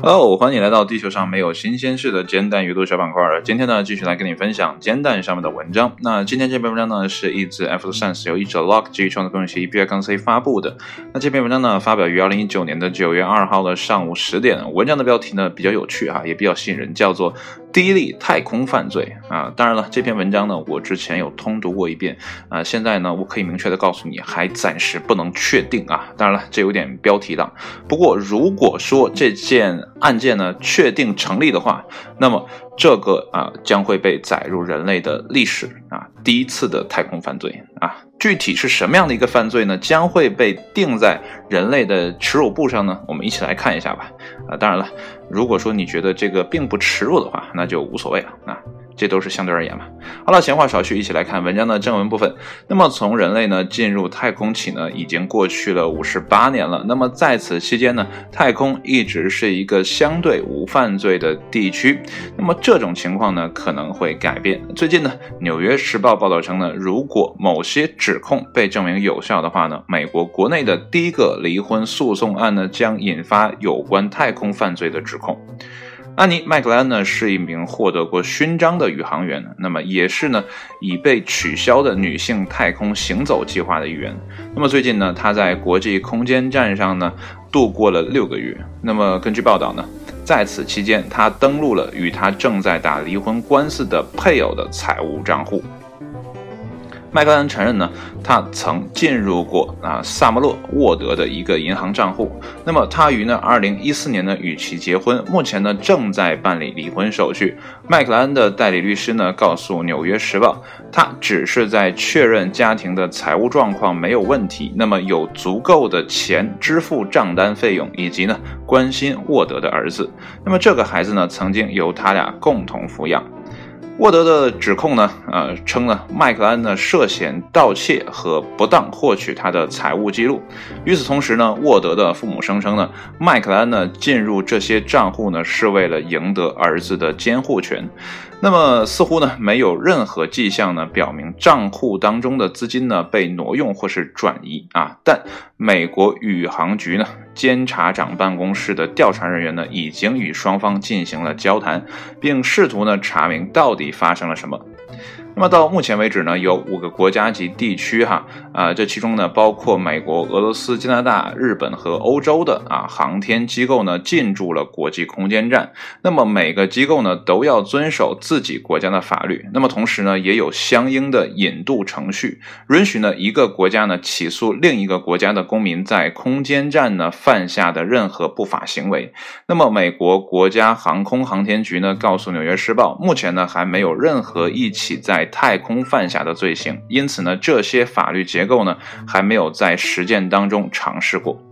Hello，欢迎来到地球上没有新鲜事的煎蛋阅读小板块。今天呢，继续来跟你分享煎蛋上面的文章。那今天这篇文章呢，是一自 F Sense 由译者 Lock 基于创作工程协议 B I 杠 C 发布的。那这篇文章呢，发表于二零一九年的九月二号的上午十点。文章的标题呢，比较有趣哈，也比较吸引人，叫做。第一例太空犯罪啊！当然了，这篇文章呢，我之前有通读过一遍啊。现在呢，我可以明确的告诉你，还暂时不能确定啊。当然了，这有点标题党。不过，如果说这件案件呢确定成立的话，那么这个啊将会被载入人类的历史啊，第一次的太空犯罪啊。具体是什么样的一个犯罪呢？将会被定在人类的耻辱簿上呢？我们一起来看一下吧。啊，当然了。如果说你觉得这个并不耻辱的话，那就无所谓了啊。这都是相对而言嘛。好了，闲话少叙，一起来看文章的正文部分。那么，从人类呢进入太空起呢，已经过去了五十八年了。那么在此期间呢，太空一直是一个相对无犯罪的地区。那么这种情况呢可能会改变。最近呢，《纽约时报》报道称呢，如果某些指控被证明有效的话呢，美国国内的第一个离婚诉讼案呢将引发有关太空犯罪的指控。安妮·麦克莱恩呢是一名获得过勋章的宇航员，那么也是呢已被取消的女性太空行走计划的一员。那么最近呢，她在国际空间站上呢度过了六个月。那么根据报道呢，在此期间，她登录了与她正在打离婚官司的配偶的财务账户。麦克恩承认呢，他曾进入过啊萨默洛沃德的一个银行账户。那么他于呢二零一四年呢与其结婚，目前呢正在办理离婚手续。麦克恩的代理律师呢告诉《纽约时报》，他只是在确认家庭的财务状况没有问题，那么有足够的钱支付账单费用，以及呢关心沃德的儿子。那么这个孩子呢曾经由他俩共同抚养。沃德的指控呢，呃，称呢，麦克安呢涉嫌盗窃和不当获取他的财务记录。与此同时呢，沃德的父母声称呢，麦克安呢进入这些账户呢是为了赢得儿子的监护权。那么似乎呢没有任何迹象呢表明账户当中的资金呢被挪用或是转移啊，但美国宇航局呢监察长办公室的调查人员呢已经与双方进行了交谈，并试图呢查明到底发生了什么。那么到目前为止呢，有五个国家级地区哈啊，这其中呢包括美国、俄罗斯、加拿大、日本和欧洲的啊航天机构呢进驻了国际空间站。那么每个机构呢都要遵守自己国家的法律。那么同时呢也有相应的引渡程序，允许呢一个国家呢起诉另一个国家的公民在空间站呢犯下的任何不法行为。那么美国国家航空航天局呢告诉《纽约时报》，目前呢还没有任何一起在太空犯下的罪行，因此呢，这些法律结构呢还没有在实践当中尝试过。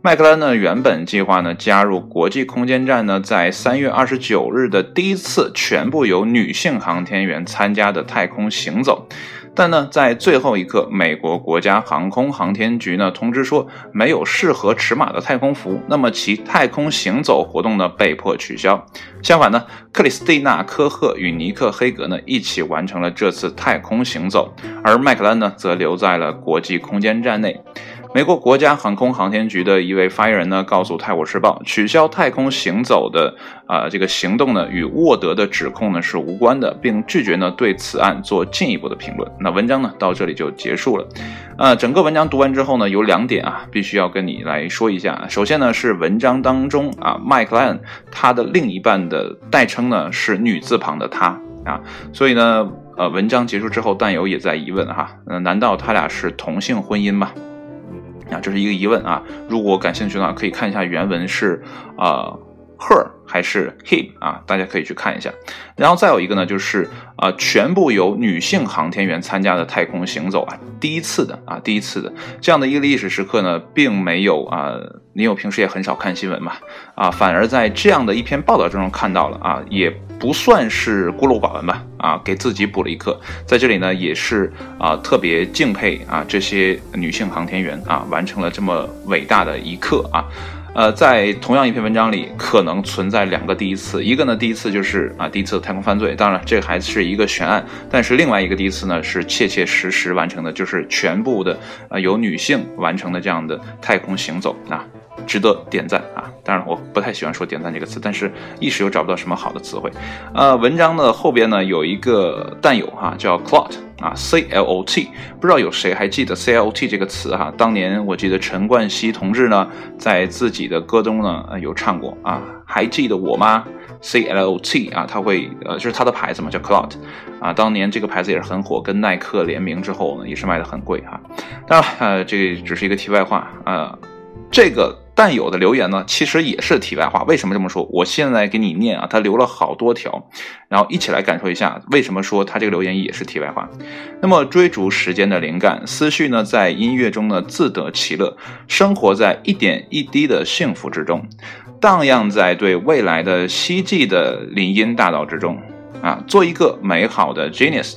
麦克兰呢原本计划呢加入国际空间站呢在三月二十九日的第一次全部由女性航天员参加的太空行走。但呢，在最后一刻，美国国家航空航天局呢通知说没有适合尺码的太空服，那么其太空行走活动呢被迫取消。相反呢，克里斯蒂娜·科赫与尼克·黑格呢一起完成了这次太空行走，而麦克兰呢则留在了国际空间站内。美国国家航空航天局的一位发言人呢，告诉《泰晤士报》，取消太空行走的啊这个行动呢，与沃德的指控呢是无关的，并拒绝呢对此案做进一步的评论。那文章呢到这里就结束了。呃，整个文章读完之后呢，有两点啊，必须要跟你来说一下。首先呢，是文章当中啊，麦克兰他的另一半的代称呢是女字旁的他啊，所以呢，呃，文章结束之后，弹友也在疑问哈，呃，难道他俩是同性婚姻吗？啊，这是一个疑问啊！如果感兴趣的话，可以看一下原文是啊，her 还是 him 啊？大家可以去看一下。然后再有一个呢，就是啊，全部由女性航天员参加的太空行走啊，第一次的啊，第一次的这样的一个历史时刻呢，并没有啊，你有平时也很少看新闻嘛啊，反而在这样的一篇报道中看到了啊，也。不算是孤陋寡闻吧，啊，给自己补了一课。在这里呢，也是啊，特别敬佩啊这些女性航天员啊，完成了这么伟大的一刻啊。呃，在同样一篇文章里，可能存在两个第一次，一个呢，第一次就是啊，第一次太空犯罪，当然这还是一个悬案，但是另外一个第一次呢，是切切实实完成的，就是全部的啊由女性完成的这样的太空行走啊。值得点赞啊！当然，我不太喜欢说“点赞”这个词，但是一时又找不到什么好的词汇。呃，文章的后边呢有一个弹友哈，叫 Clot 啊，C L O T，不知道有谁还记得 C L O T 这个词哈？当年我记得陈冠希同志呢在自己的歌中呢有唱过啊，还记得我吗？C L O T 啊，他会呃就是他的牌子嘛，叫 Clot 啊，当年这个牌子也是很火，跟耐克联名之后呢也是卖的很贵哈。当然呃这只是一个题外话啊，这个。但有的留言呢，其实也是题外话。为什么这么说？我现在给你念啊，他留了好多条，然后一起来感受一下为什么说他这个留言也是题外话。那么追逐时间的灵感，思绪呢在音乐中呢自得其乐，生活在一点一滴的幸福之中，荡漾在对未来的希冀的林荫大道之中啊，做一个美好的 genius。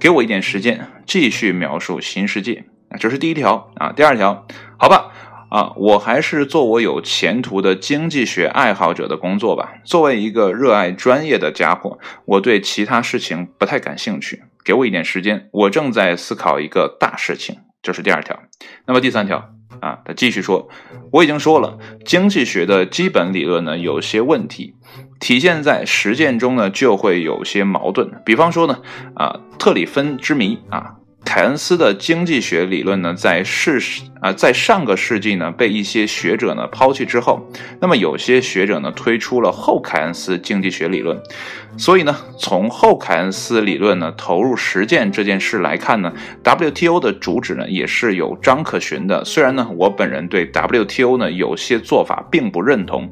给我一点时间，继续描述新世界，这是第一条啊。第二条，好吧。啊，我还是做我有前途的经济学爱好者的工作吧。作为一个热爱专业的家伙，我对其他事情不太感兴趣。给我一点时间，我正在思考一个大事情。这是第二条。那么第三条啊，他继续说，我已经说了，经济学的基本理论呢有些问题，体现在实践中呢就会有些矛盾。比方说呢，啊，特里芬之谜啊。凯恩斯的经济学理论呢，在世啊，在上个世纪呢，被一些学者呢抛弃之后，那么有些学者呢推出了后凯恩斯经济学理论。所以呢，从后凯恩斯理论呢投入实践这件事来看呢，WTO 的主旨呢也是有章可循的。虽然呢，我本人对 WTO 呢有些做法并不认同，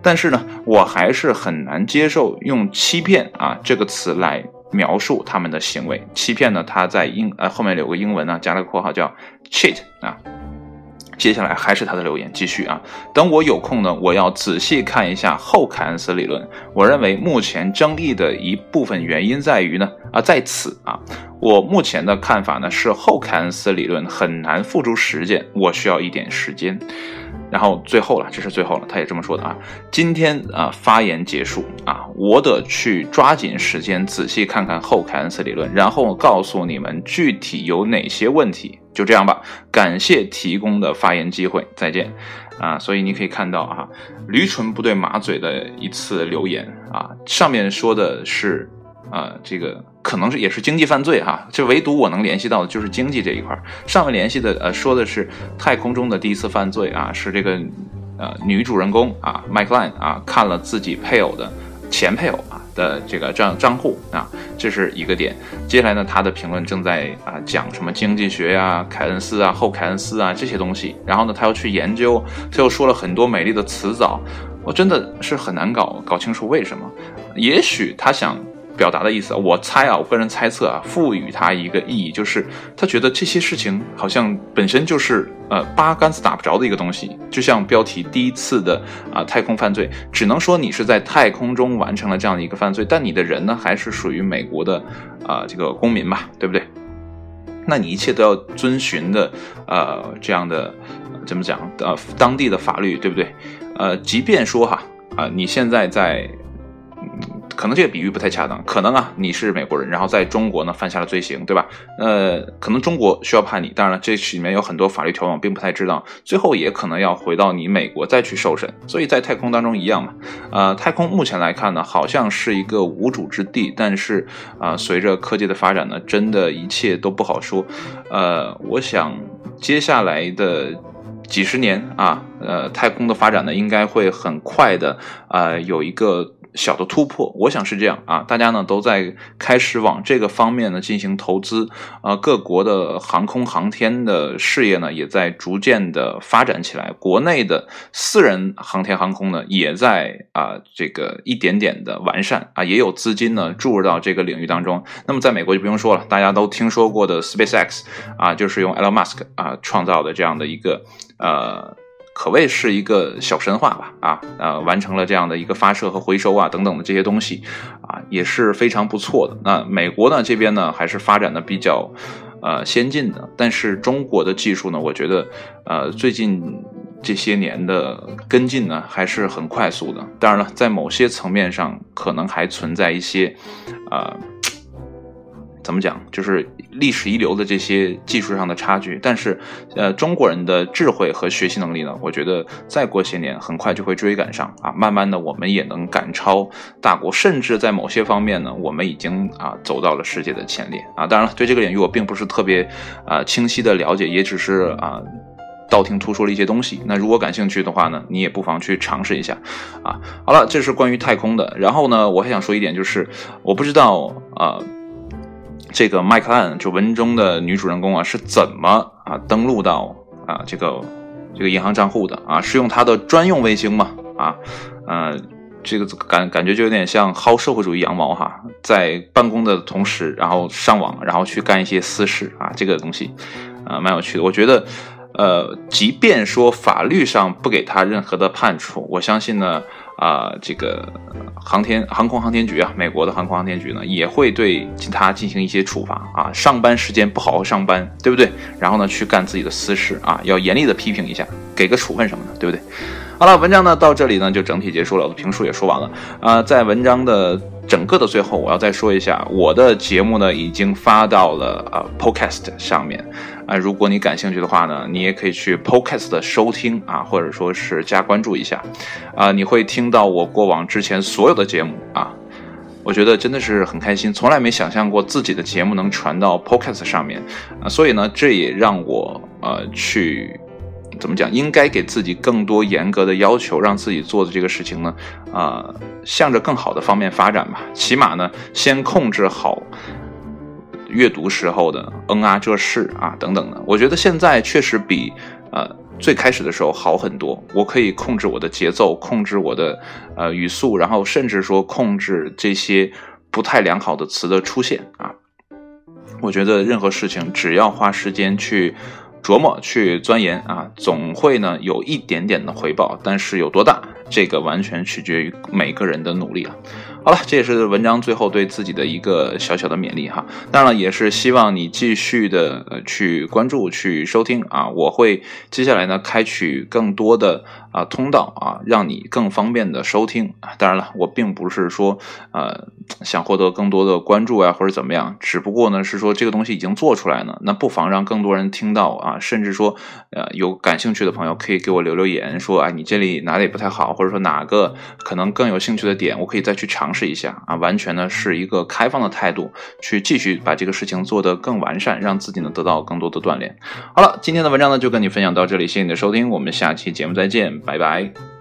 但是呢，我还是很难接受用欺骗啊这个词来。描述他们的行为，欺骗呢？他在英呃后面有个英文呢，加了个括号叫 cheat 啊。接下来还是他的留言，继续啊。等我有空呢，我要仔细看一下后凯恩斯理论。我认为目前争议的一部分原因在于呢啊在此啊。我目前的看法呢是后凯恩斯理论很难付诸实践，我需要一点时间。然后最后了，这是最后了，他也这么说的啊。今天啊，发言结束啊，我得去抓紧时间仔细看看后凯恩斯理论，然后告诉你们具体有哪些问题。就这样吧，感谢提供的发言机会，再见啊。所以你可以看到啊，驴唇不对马嘴的一次留言啊，上面说的是。啊，这个可能是也是经济犯罪哈，就唯独我能联系到的就是经济这一块上面联系的呃说的是太空中的第一次犯罪啊，是这个呃女主人公啊麦克兰啊看了自己配偶的前配偶啊的这个账账户啊，这是一个点。接下来呢，他的评论正在啊讲什么经济学呀、凯恩斯啊、后凯恩斯啊这些东西。然后呢，他又去研究，他又说了很多美丽的词藻，我真的是很难搞搞清楚为什么。也许他想。表达的意思，我猜啊，我个人猜测啊，赋予他一个意义，就是他觉得这些事情好像本身就是呃八竿子打不着的一个东西，就像标题第一次的啊太空犯罪，只能说你是在太空中完成了这样的一个犯罪，但你的人呢还是属于美国的啊这个公民吧，对不对？那你一切都要遵循的呃这样的怎么讲呃当地的法律，对不对？呃，即便说哈啊你现在在。可能这个比喻不太恰当，可能啊，你是美国人，然后在中国呢犯下了罪行，对吧？呃，可能中国需要判你，当然了，这里面有很多法律条文，并不太知道，最后也可能要回到你美国再去受审。所以在太空当中一样嘛，呃，太空目前来看呢，好像是一个无主之地，但是啊，随着科技的发展呢，真的一切都不好说。呃，我想接下来的几十年啊，呃，太空的发展呢，应该会很快的啊，有一个。小的突破，我想是这样啊，大家呢都在开始往这个方面呢进行投资，啊，各国的航空航天的事业呢也在逐渐的发展起来，国内的私人航天航空呢也在啊这个一点点的完善啊，也有资金呢注入到这个领域当中。那么在美国就不用说了，大家都听说过的 SpaceX 啊，就是用 Elon Musk 啊创造的这样的一个呃。可谓是一个小神话吧，啊，呃，完成了这样的一个发射和回收啊，等等的这些东西，啊，也是非常不错的。那美国呢这边呢还是发展的比较，呃，先进的。但是中国的技术呢，我觉得，呃，最近这些年的跟进呢，还是很快速的。当然了，在某些层面上，可能还存在一些，呃，怎么讲，就是历史遗留的这些技术上的差距。但是，呃，中国人的智慧和学习能力呢，我觉得再过些年，很快就会追赶上啊。慢慢的，我们也能赶超大国，甚至在某些方面呢，我们已经啊走到了世界的前列啊。当然了，对这个领域我并不是特别啊清晰的了解，也只是啊。道听途说了一些东西，那如果感兴趣的话呢，你也不妨去尝试一下，啊，好了，这是关于太空的。然后呢，我还想说一点，就是我不知道啊，这个麦克兰就文中的女主人公啊是怎么啊登录到啊这个这个银行账户的啊？是用她的专用卫星吗？啊，呃，这个感感觉就有点像薅社会主义羊毛哈，在办公的同时，然后上网，然后去干一些私事啊，这个东西啊蛮有趣的，我觉得。呃，即便说法律上不给他任何的判处，我相信呢，啊，这个航天航空航天局啊，美国的航空航天局呢，也会对他进行一些处罚啊。上班时间不好好上班，对不对？然后呢，去干自己的私事啊，要严厉的批评一下，给个处分什么的，对不对？好了，文章呢到这里呢就整体结束了，我的评述也说完了啊。在文章的整个的最后，我要再说一下，我的节目呢已经发到了啊 Podcast 上面。啊，如果你感兴趣的话呢，你也可以去 Podcast 的收听啊，或者说是加关注一下，啊，你会听到我过往之前所有的节目啊，我觉得真的是很开心，从来没想象过自己的节目能传到 Podcast 上面。啊，所以呢，这也让我呃去怎么讲，应该给自己更多严格的要求，让自己做的这个事情呢，啊，向着更好的方面发展吧，起码呢，先控制好。阅读时候的嗯啊这是啊等等的，我觉得现在确实比呃最开始的时候好很多。我可以控制我的节奏，控制我的呃语速，然后甚至说控制这些不太良好的词的出现啊。我觉得任何事情只要花时间去琢磨、去钻研啊，总会呢有一点点的回报。但是有多大，这个完全取决于每个人的努力了。好了，这也是文章最后对自己的一个小小的勉励哈。当然了，也是希望你继续的去关注、去收听啊。我会接下来呢开启更多的啊通道啊，让你更方便的收听。当然了，我并不是说呃想获得更多的关注啊或者怎么样，只不过呢是说这个东西已经做出来了，那不妨让更多人听到啊。甚至说呃有感兴趣的朋友可以给我留留言，说哎你这里哪里不太好，或者说哪个可能更有兴趣的点，我可以再去尝试。一下啊，完全呢是一个开放的态度，去继续把这个事情做得更完善，让自己呢得到更多的锻炼。好了，今天的文章呢就跟你分享到这里，谢谢你的收听，我们下期节目再见，拜拜。